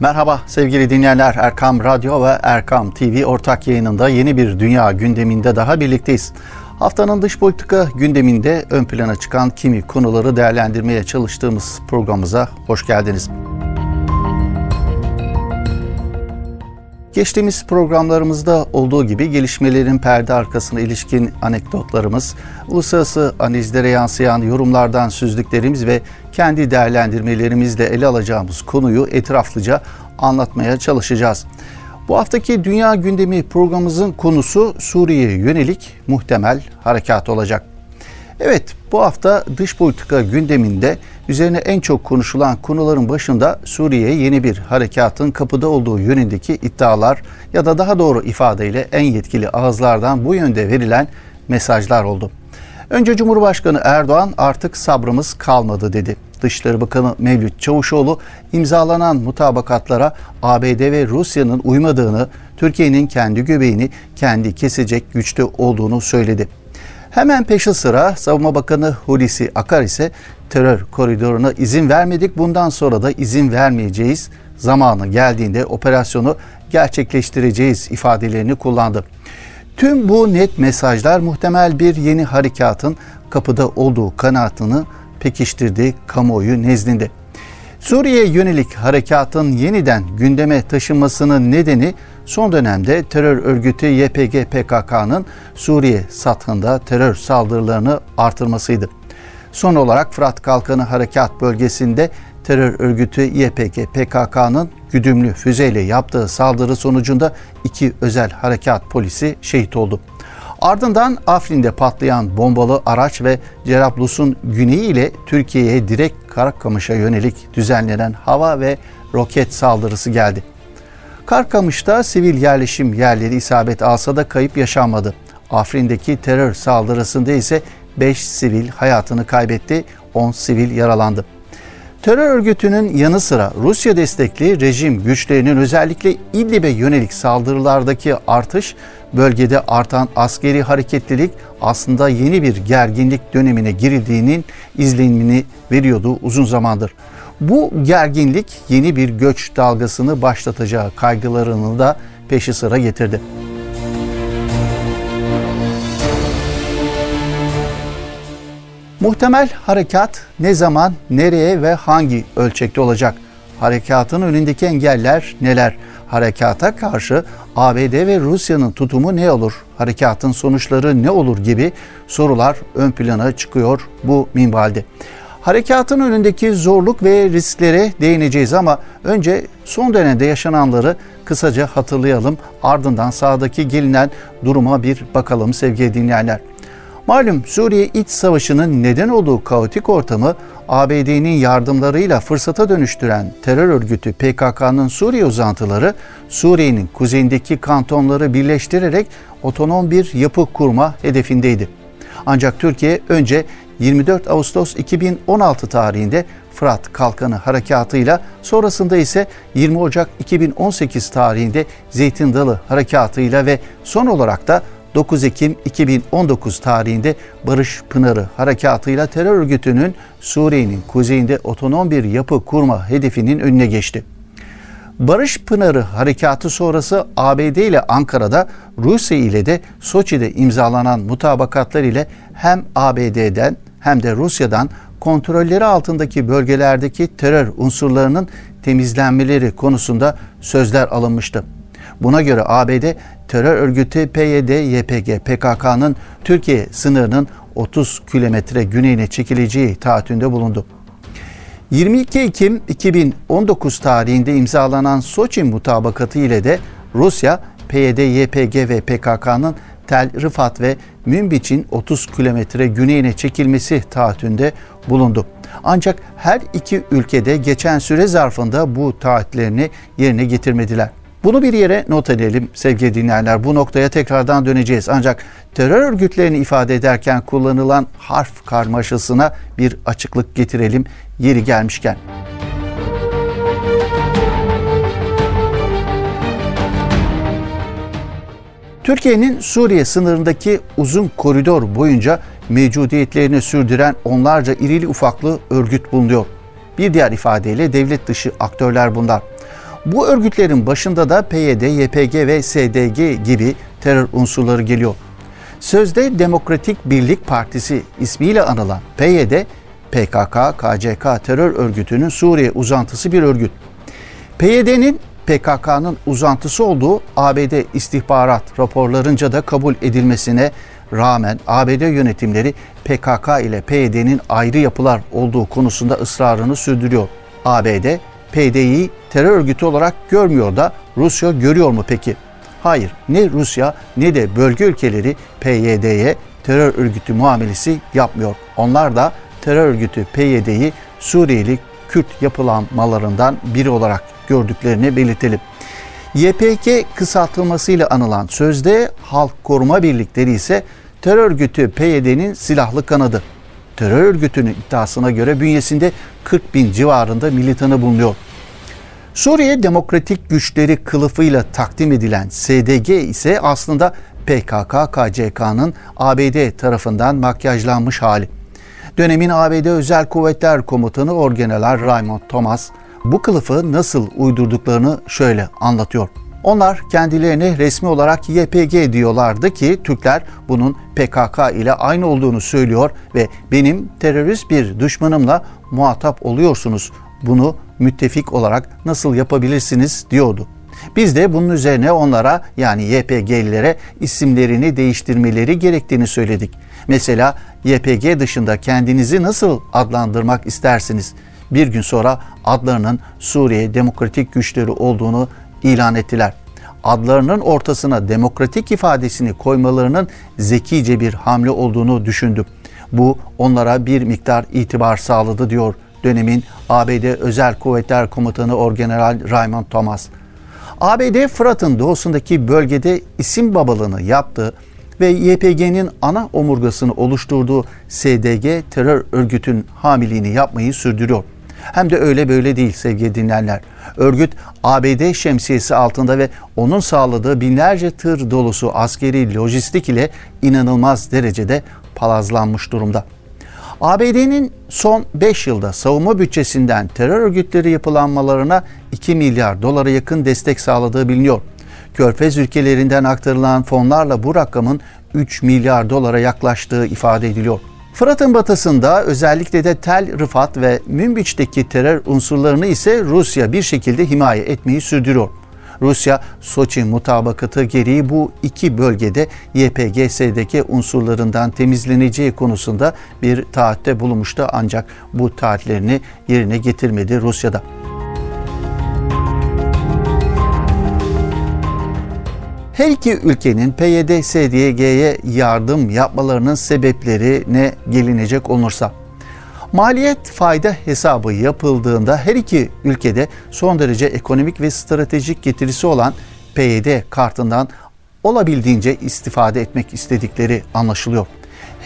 Merhaba sevgili dinleyenler. Erkam Radyo ve Erkam TV ortak yayınında yeni bir dünya gündeminde daha birlikteyiz. Haftanın dış politika gündeminde ön plana çıkan kimi konuları değerlendirmeye çalıştığımız programımıza hoş geldiniz. Geçtiğimiz programlarımızda olduğu gibi gelişmelerin perde arkasına ilişkin anekdotlarımız, uluslararası analizlere yansıyan yorumlardan süzdüklerimiz ve kendi değerlendirmelerimizle ele alacağımız konuyu etraflıca anlatmaya çalışacağız. Bu haftaki Dünya Gündemi programımızın konusu Suriye'ye yönelik muhtemel harekat olacak. Evet, bu hafta dış politika gündeminde üzerine en çok konuşulan konuların başında Suriye'ye yeni bir harekatın kapıda olduğu yönündeki iddialar ya da daha doğru ifadeyle en yetkili ağızlardan bu yönde verilen mesajlar oldu. Önce Cumhurbaşkanı Erdoğan artık sabrımız kalmadı dedi. Dışişleri Bakanı Mevlüt Çavuşoğlu imzalanan mutabakatlara ABD ve Rusya'nın uymadığını, Türkiye'nin kendi göbeğini kendi kesecek güçte olduğunu söyledi. Hemen peşi sıra Savunma Bakanı Hulusi Akar ise terör koridoruna izin vermedik. Bundan sonra da izin vermeyeceğiz. Zamanı geldiğinde operasyonu gerçekleştireceğiz ifadelerini kullandı. Tüm bu net mesajlar muhtemel bir yeni harekatın kapıda olduğu kanaatini pekiştirdi kamuoyu nezdinde. Suriye yönelik harekatın yeniden gündeme taşınmasının nedeni son dönemde terör örgütü YPG PKK'nın Suriye sathında terör saldırılarını artırmasıydı. Son olarak Fırat Kalkanı Harekat Bölgesi'nde terör örgütü YPG PKK'nın güdümlü füzeyle yaptığı saldırı sonucunda iki özel harekat polisi şehit oldu. Ardından Afrin'de patlayan bombalı araç ve Cerablus'un güneyi ile Türkiye'ye direkt Karakamış'a yönelik düzenlenen hava ve roket saldırısı geldi. Karkamış'ta sivil yerleşim yerleri isabet alsa da kayıp yaşanmadı. Afrin'deki terör saldırısında ise 5 sivil hayatını kaybetti, 10 sivil yaralandı. Terör örgütünün yanı sıra Rusya destekli rejim güçlerinin özellikle İdlib'e yönelik saldırılardaki artış, bölgede artan askeri hareketlilik aslında yeni bir gerginlik dönemine girildiğinin izlenimini veriyordu uzun zamandır. Bu gerginlik yeni bir göç dalgasını başlatacağı kaygılarını da peşi sıra getirdi. Muhtemel harekat ne zaman, nereye ve hangi ölçekte olacak? Harekatın önündeki engeller neler? Harekata karşı ABD ve Rusya'nın tutumu ne olur? Harekatın sonuçları ne olur gibi sorular ön plana çıkıyor bu minvalde. Harekatın önündeki zorluk ve risklere değineceğiz ama önce son dönemde yaşananları kısaca hatırlayalım. Ardından sağdaki gelinen duruma bir bakalım sevgili dinleyenler. Malum Suriye iç savaşının neden olduğu kaotik ortamı ABD'nin yardımlarıyla fırsata dönüştüren terör örgütü PKK'nın Suriye uzantıları Suriye'nin kuzeyindeki kantonları birleştirerek otonom bir yapı kurma hedefindeydi. Ancak Türkiye önce 24 Ağustos 2016 tarihinde Fırat Kalkanı harekatıyla sonrasında ise 20 Ocak 2018 tarihinde Zeytin Dalı harekatıyla ve son olarak da 9 Ekim 2019 tarihinde Barış Pınarı harekatıyla terör örgütünün Suriye'nin kuzeyinde otonom bir yapı kurma hedefinin önüne geçti. Barış Pınarı harekatı sonrası ABD ile Ankara'da Rusya ile de Soçi'de imzalanan mutabakatlar ile hem ABD'den hem de Rusya'dan kontrolleri altındaki bölgelerdeki terör unsurlarının temizlenmeleri konusunda sözler alınmıştı. Buna göre ABD terör örgütü PYD, YPG, PKK'nın Türkiye sınırının 30 kilometre güneyine çekileceği taahhütünde bulundu. 22 Ekim 2019 tarihinde imzalanan Soçi mutabakatı ile de Rusya, PYD, YPG ve PKK'nın Tel Rifat ve Münbiç'in 30 kilometre güneyine çekilmesi taahhütünde bulundu. Ancak her iki ülkede geçen süre zarfında bu taahhütlerini yerine getirmediler. Bunu bir yere not edelim sevgili dinleyenler. Bu noktaya tekrardan döneceğiz. Ancak terör örgütlerini ifade ederken kullanılan harf karmaşasına bir açıklık getirelim yeri gelmişken. Türkiye'nin Suriye sınırındaki uzun koridor boyunca mevcudiyetlerini sürdüren onlarca irili ufaklı örgüt bulunuyor. Bir diğer ifadeyle devlet dışı aktörler bunlar. Bu örgütlerin başında da PYD, YPG ve SDG gibi terör unsurları geliyor. Sözde Demokratik Birlik Partisi ismiyle anılan PYD, PKK, KCK terör örgütünün Suriye uzantısı bir örgüt. PYD'nin PKK'nın uzantısı olduğu ABD istihbarat raporlarınca da kabul edilmesine rağmen ABD yönetimleri PKK ile PYD'nin ayrı yapılar olduğu konusunda ısrarını sürdürüyor. ABD, PYD'yi terör örgütü olarak görmüyor da Rusya görüyor mu peki? Hayır, ne Rusya ne de bölge ülkeleri PYD'ye terör örgütü muamelesi yapmıyor. Onlar da terör örgütü PYD'yi Suriyeli Kürt yapılanmalarından biri olarak gördüklerini belirtelim. YPG kısaltılmasıyla anılan sözde Halk Koruma Birlikleri ise terör örgütü PYD'nin silahlı kanadı. Terör örgütünün iddiasına göre bünyesinde 40 bin civarında militanı bulunuyor. Suriye Demokratik Güçleri kılıfıyla takdim edilen SDG ise aslında PKK-KCK'nın ABD tarafından makyajlanmış hali. Dönemin ABD Özel Kuvvetler Komutanı Orgeneral Raymond Thomas bu kılıfı nasıl uydurduklarını şöyle anlatıyor. Onlar kendilerine resmi olarak YPG diyorlardı ki Türkler bunun PKK ile aynı olduğunu söylüyor ve benim terörist bir düşmanımla muhatap oluyorsunuz. Bunu müttefik olarak nasıl yapabilirsiniz diyordu. Biz de bunun üzerine onlara yani YPG'lilere isimlerini değiştirmeleri gerektiğini söyledik. Mesela YPG dışında kendinizi nasıl adlandırmak istersiniz? Bir gün sonra adlarının Suriye Demokratik Güçleri olduğunu ilan ettiler. Adlarının ortasına demokratik ifadesini koymalarının zekice bir hamle olduğunu düşündüm. Bu onlara bir miktar itibar sağladı diyor dönemin ABD Özel Kuvvetler Komutanı Orgeneral Raymond Thomas. ABD Fırat'ın doğusundaki bölgede isim babalığını yaptı ve YPG'nin ana omurgasını oluşturduğu SDG terör örgütün hamiliğini yapmayı sürdürüyor. Hem de öyle böyle değil sevgili dinleyenler. Örgüt ABD şemsiyesi altında ve onun sağladığı binlerce tır dolusu askeri lojistik ile inanılmaz derecede palazlanmış durumda. ABD'nin son 5 yılda savunma bütçesinden terör örgütleri yapılanmalarına 2 milyar dolara yakın destek sağladığı biliniyor. Körfez ülkelerinden aktarılan fonlarla bu rakamın 3 milyar dolara yaklaştığı ifade ediliyor. Fırat'ın batısında özellikle de Tel Rıfat ve Münbiç'teki terör unsurlarını ise Rusya bir şekilde himaye etmeyi sürdürüyor. Rusya, Soçi mutabakatı gereği bu iki bölgede YPG-SDK unsurlarından temizleneceği konusunda bir taatte bulunmuştu ancak bu taahhütlerini yerine getirmedi Rusya'da. Her iki ülkenin PYD-SDG'ye yardım yapmalarının sebepleri ne gelinecek olursa. Maliyet fayda hesabı yapıldığında her iki ülkede son derece ekonomik ve stratejik getirisi olan PYD kartından olabildiğince istifade etmek istedikleri anlaşılıyor.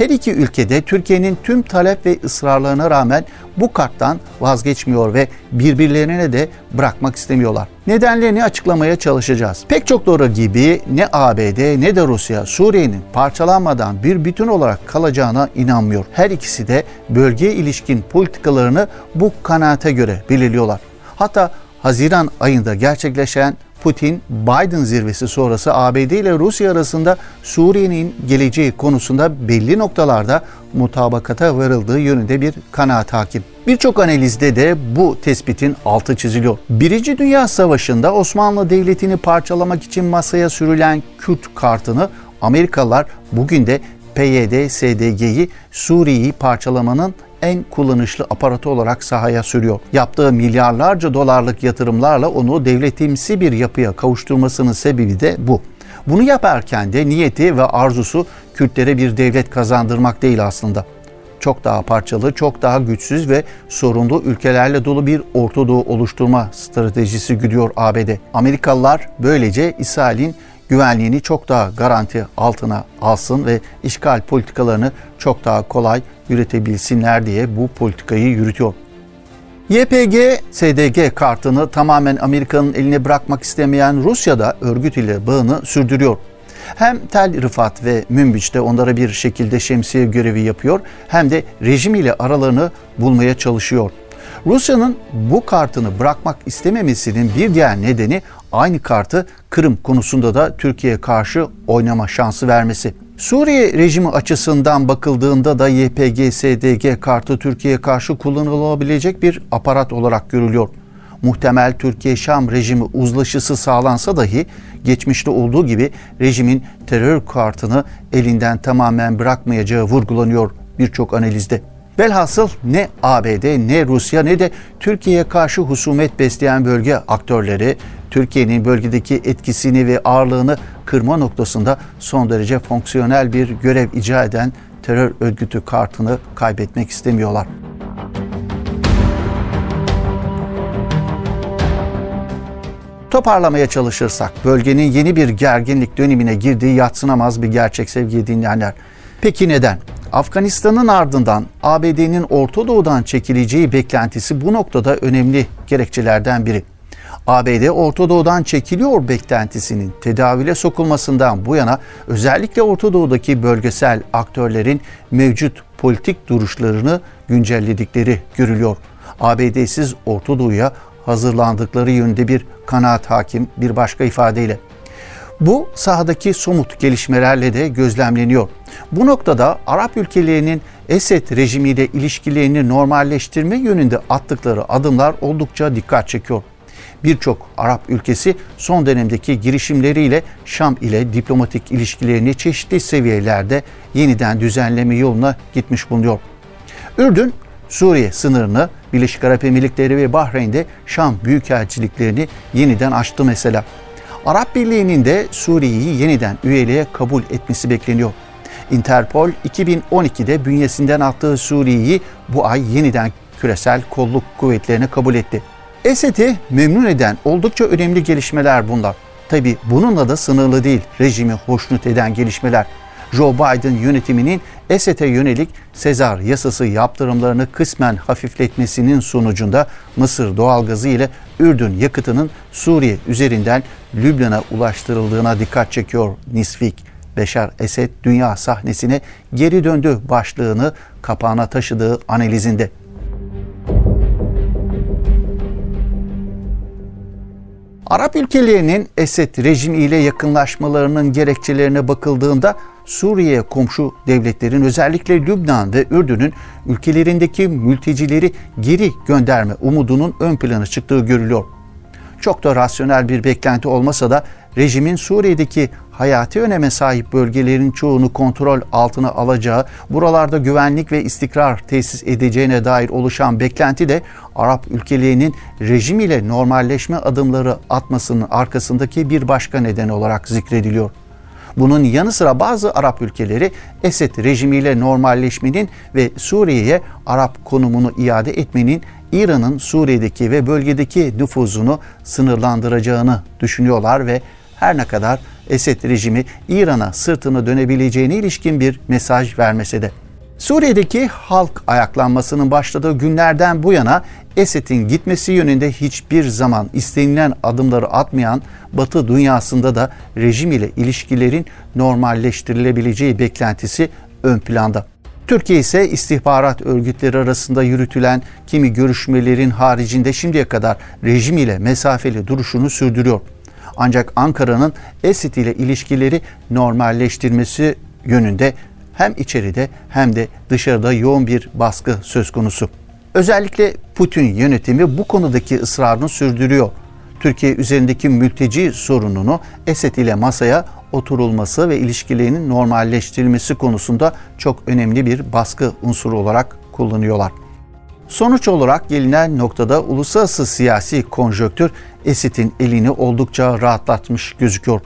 Her iki ülkede Türkiye'nin tüm talep ve ısrarlarına rağmen bu karttan vazgeçmiyor ve birbirlerine de bırakmak istemiyorlar. Nedenlerini açıklamaya çalışacağız. Pek çok doğru gibi ne ABD ne de Rusya Suriye'nin parçalanmadan bir bütün olarak kalacağına inanmıyor. Her ikisi de bölgeye ilişkin politikalarını bu kanaate göre belirliyorlar. Hatta Haziran ayında gerçekleşen Putin-Biden zirvesi sonrası ABD ile Rusya arasında Suriye'nin geleceği konusunda belli noktalarda mutabakata varıldığı yönünde bir kanaat hakim. Birçok analizde de bu tespitin altı çiziliyor. Birinci Dünya Savaşı'nda Osmanlı Devleti'ni parçalamak için masaya sürülen Kürt kartını Amerikalılar bugün de PYD-SDG'yi Suriye'yi parçalamanın en kullanışlı aparatı olarak sahaya sürüyor. Yaptığı milyarlarca dolarlık yatırımlarla onu devletimsi bir yapıya kavuşturmasının sebebi de bu. Bunu yaparken de niyeti ve arzusu Kürtlere bir devlet kazandırmak değil aslında. Çok daha parçalı, çok daha güçsüz ve sorunlu ülkelerle dolu bir Ortadoğu oluşturma stratejisi güdüyor ABD. Amerikalılar böylece İsrail'in güvenliğini çok daha garanti altına alsın ve işgal politikalarını çok daha kolay üretebilsinler diye bu politikayı yürütüyor. YPG, SDG kartını tamamen Amerika'nın eline bırakmak istemeyen Rusya da örgüt ile bağını sürdürüyor. Hem Tel Rifat ve Münbiç'te onlara bir şekilde şemsiye görevi yapıyor hem de rejim ile aralarını bulmaya çalışıyor. Rusya'nın bu kartını bırakmak istememesinin bir diğer nedeni aynı kartı Kırım konusunda da Türkiye'ye karşı oynama şansı vermesi. Suriye rejimi açısından bakıldığında da YPG-SDG kartı Türkiye'ye karşı kullanılabilecek bir aparat olarak görülüyor. Muhtemel Türkiye-Şam rejimi uzlaşısı sağlansa dahi geçmişte olduğu gibi rejimin terör kartını elinden tamamen bırakmayacağı vurgulanıyor birçok analizde. Velhasıl ne ABD ne Rusya ne de Türkiye'ye karşı husumet besleyen bölge aktörleri Türkiye'nin bölgedeki etkisini ve ağırlığını kırma noktasında son derece fonksiyonel bir görev icra eden terör örgütü kartını kaybetmek istemiyorlar. Toparlamaya çalışırsak bölgenin yeni bir gerginlik dönemine girdiği yatsınamaz bir gerçek sevgili dinleyenler. Peki neden? Afganistan'ın ardından ABD'nin Orta Doğu'dan çekileceği beklentisi bu noktada önemli gerekçelerden biri. ABD Orta Doğu'dan çekiliyor beklentisinin tedavüle sokulmasından bu yana özellikle Orta Doğu'daki bölgesel aktörlerin mevcut politik duruşlarını güncelledikleri görülüyor. ABD'siz Orta Doğu'ya hazırlandıkları yönünde bir kanaat hakim bir başka ifadeyle. Bu sahadaki somut gelişmelerle de gözlemleniyor. Bu noktada Arap ülkelerinin Esed rejimiyle ilişkilerini normalleştirme yönünde attıkları adımlar oldukça dikkat çekiyor. Birçok Arap ülkesi son dönemdeki girişimleriyle Şam ile diplomatik ilişkilerini çeşitli seviyelerde yeniden düzenleme yoluna gitmiş bulunuyor. Ürdün, Suriye sınırını Birleşik Arap Emirlikleri ve Bahreyn'de Şam büyükelçiliklerini yeniden açtı mesela. Arap Birliği'nin de Suriye'yi yeniden üyeliğe kabul etmesi bekleniyor. Interpol 2012'de bünyesinden attığı Suriye'yi bu ay yeniden küresel kolluk kuvvetlerine kabul etti. Esed'i memnun eden oldukça önemli gelişmeler bunlar. Tabi bununla da sınırlı değil rejimi hoşnut eden gelişmeler. Joe Biden yönetiminin Esed'e yönelik Sezar yasası yaptırımlarını kısmen hafifletmesinin sonucunda Mısır doğalgazı ile Ürdün yakıtının Suriye üzerinden Lübnan'a ulaştırıldığına dikkat çekiyor Nisvik. Beşar Esed dünya sahnesine geri döndü başlığını kapağına taşıdığı analizinde. Arap ülkelerinin Esed rejimiyle yakınlaşmalarının gerekçelerine bakıldığında Suriye komşu devletlerin özellikle Lübnan ve Ürdün'ün ülkelerindeki mültecileri geri gönderme umudunun ön plana çıktığı görülüyor. Çok da rasyonel bir beklenti olmasa da rejimin Suriye'deki hayati öneme sahip bölgelerin çoğunu kontrol altına alacağı, buralarda güvenlik ve istikrar tesis edeceğine dair oluşan beklenti de Arap ülkelerinin rejim ile normalleşme adımları atmasının arkasındaki bir başka neden olarak zikrediliyor. Bunun yanı sıra bazı Arap ülkeleri Esed rejimiyle normalleşmenin ve Suriye'ye Arap konumunu iade etmenin İran'ın Suriye'deki ve bölgedeki nüfuzunu sınırlandıracağını düşünüyorlar ve her ne kadar Esed rejimi İran'a sırtını dönebileceğine ilişkin bir mesaj vermese de. Suriye'deki halk ayaklanmasının başladığı günlerden bu yana Esed'in gitmesi yönünde hiçbir zaman istenilen adımları atmayan Batı dünyasında da rejim ile ilişkilerin normalleştirilebileceği beklentisi ön planda. Türkiye ise istihbarat örgütleri arasında yürütülen kimi görüşmelerin haricinde şimdiye kadar rejim ile mesafeli duruşunu sürdürüyor. Ancak Ankara'nın Esed ile ilişkileri normalleştirmesi yönünde hem içeride hem de dışarıda yoğun bir baskı söz konusu. Özellikle Putin yönetimi bu konudaki ısrarını sürdürüyor. Türkiye üzerindeki mülteci sorununu Esed ile masaya oturulması ve ilişkilerinin normalleştirilmesi konusunda çok önemli bir baskı unsuru olarak kullanıyorlar. Sonuç olarak gelinen noktada uluslararası siyasi konjöktür Esed'in elini oldukça rahatlatmış gözüküyor.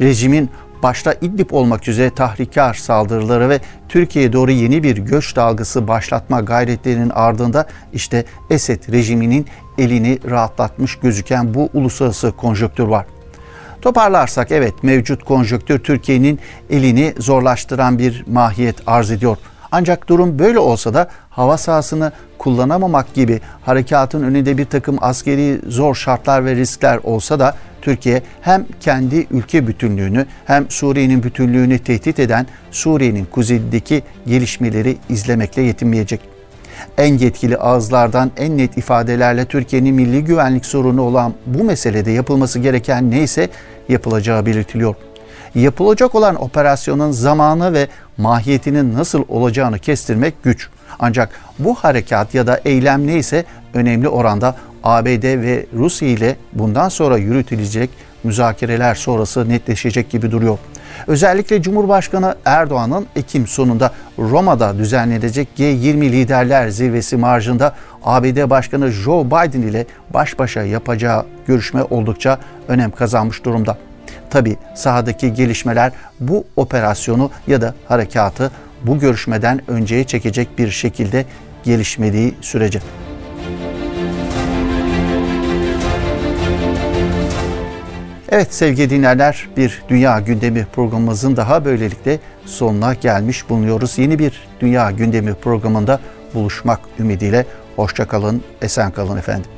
Rejimin başta İdlib olmak üzere tahrikar saldırıları ve Türkiye'ye doğru yeni bir göç dalgası başlatma gayretlerinin ardında işte Esed rejiminin elini rahatlatmış gözüken bu uluslararası konjöktür var. Toparlarsak evet mevcut konjöktür Türkiye'nin elini zorlaştıran bir mahiyet arz ediyor. Ancak durum böyle olsa da hava sahasını kullanamamak gibi harekatın önünde bir takım askeri zor şartlar ve riskler olsa da Türkiye hem kendi ülke bütünlüğünü hem Suriye'nin bütünlüğünü tehdit eden Suriye'nin kuzeyindeki gelişmeleri izlemekle yetinmeyecek. En yetkili ağızlardan en net ifadelerle Türkiye'nin milli güvenlik sorunu olan bu meselede yapılması gereken neyse yapılacağı belirtiliyor. Yapılacak olan operasyonun zamanı ve mahiyetinin nasıl olacağını kestirmek güç. Ancak bu harekat ya da eylem neyse önemli oranda ABD ve Rusya ile bundan sonra yürütülecek müzakereler sonrası netleşecek gibi duruyor. Özellikle Cumhurbaşkanı Erdoğan'ın Ekim sonunda Roma'da düzenlenecek G20 liderler zirvesi marjında ABD Başkanı Joe Biden ile baş başa yapacağı görüşme oldukça önem kazanmış durumda. Tabi sahadaki gelişmeler bu operasyonu ya da harekatı bu görüşmeden önceye çekecek bir şekilde gelişmediği sürece. Evet sevgili dinleyenler bir Dünya Gündemi programımızın daha böylelikle sonuna gelmiş bulunuyoruz. Yeni bir Dünya Gündemi programında buluşmak ümidiyle hoşçakalın, esen kalın efendim.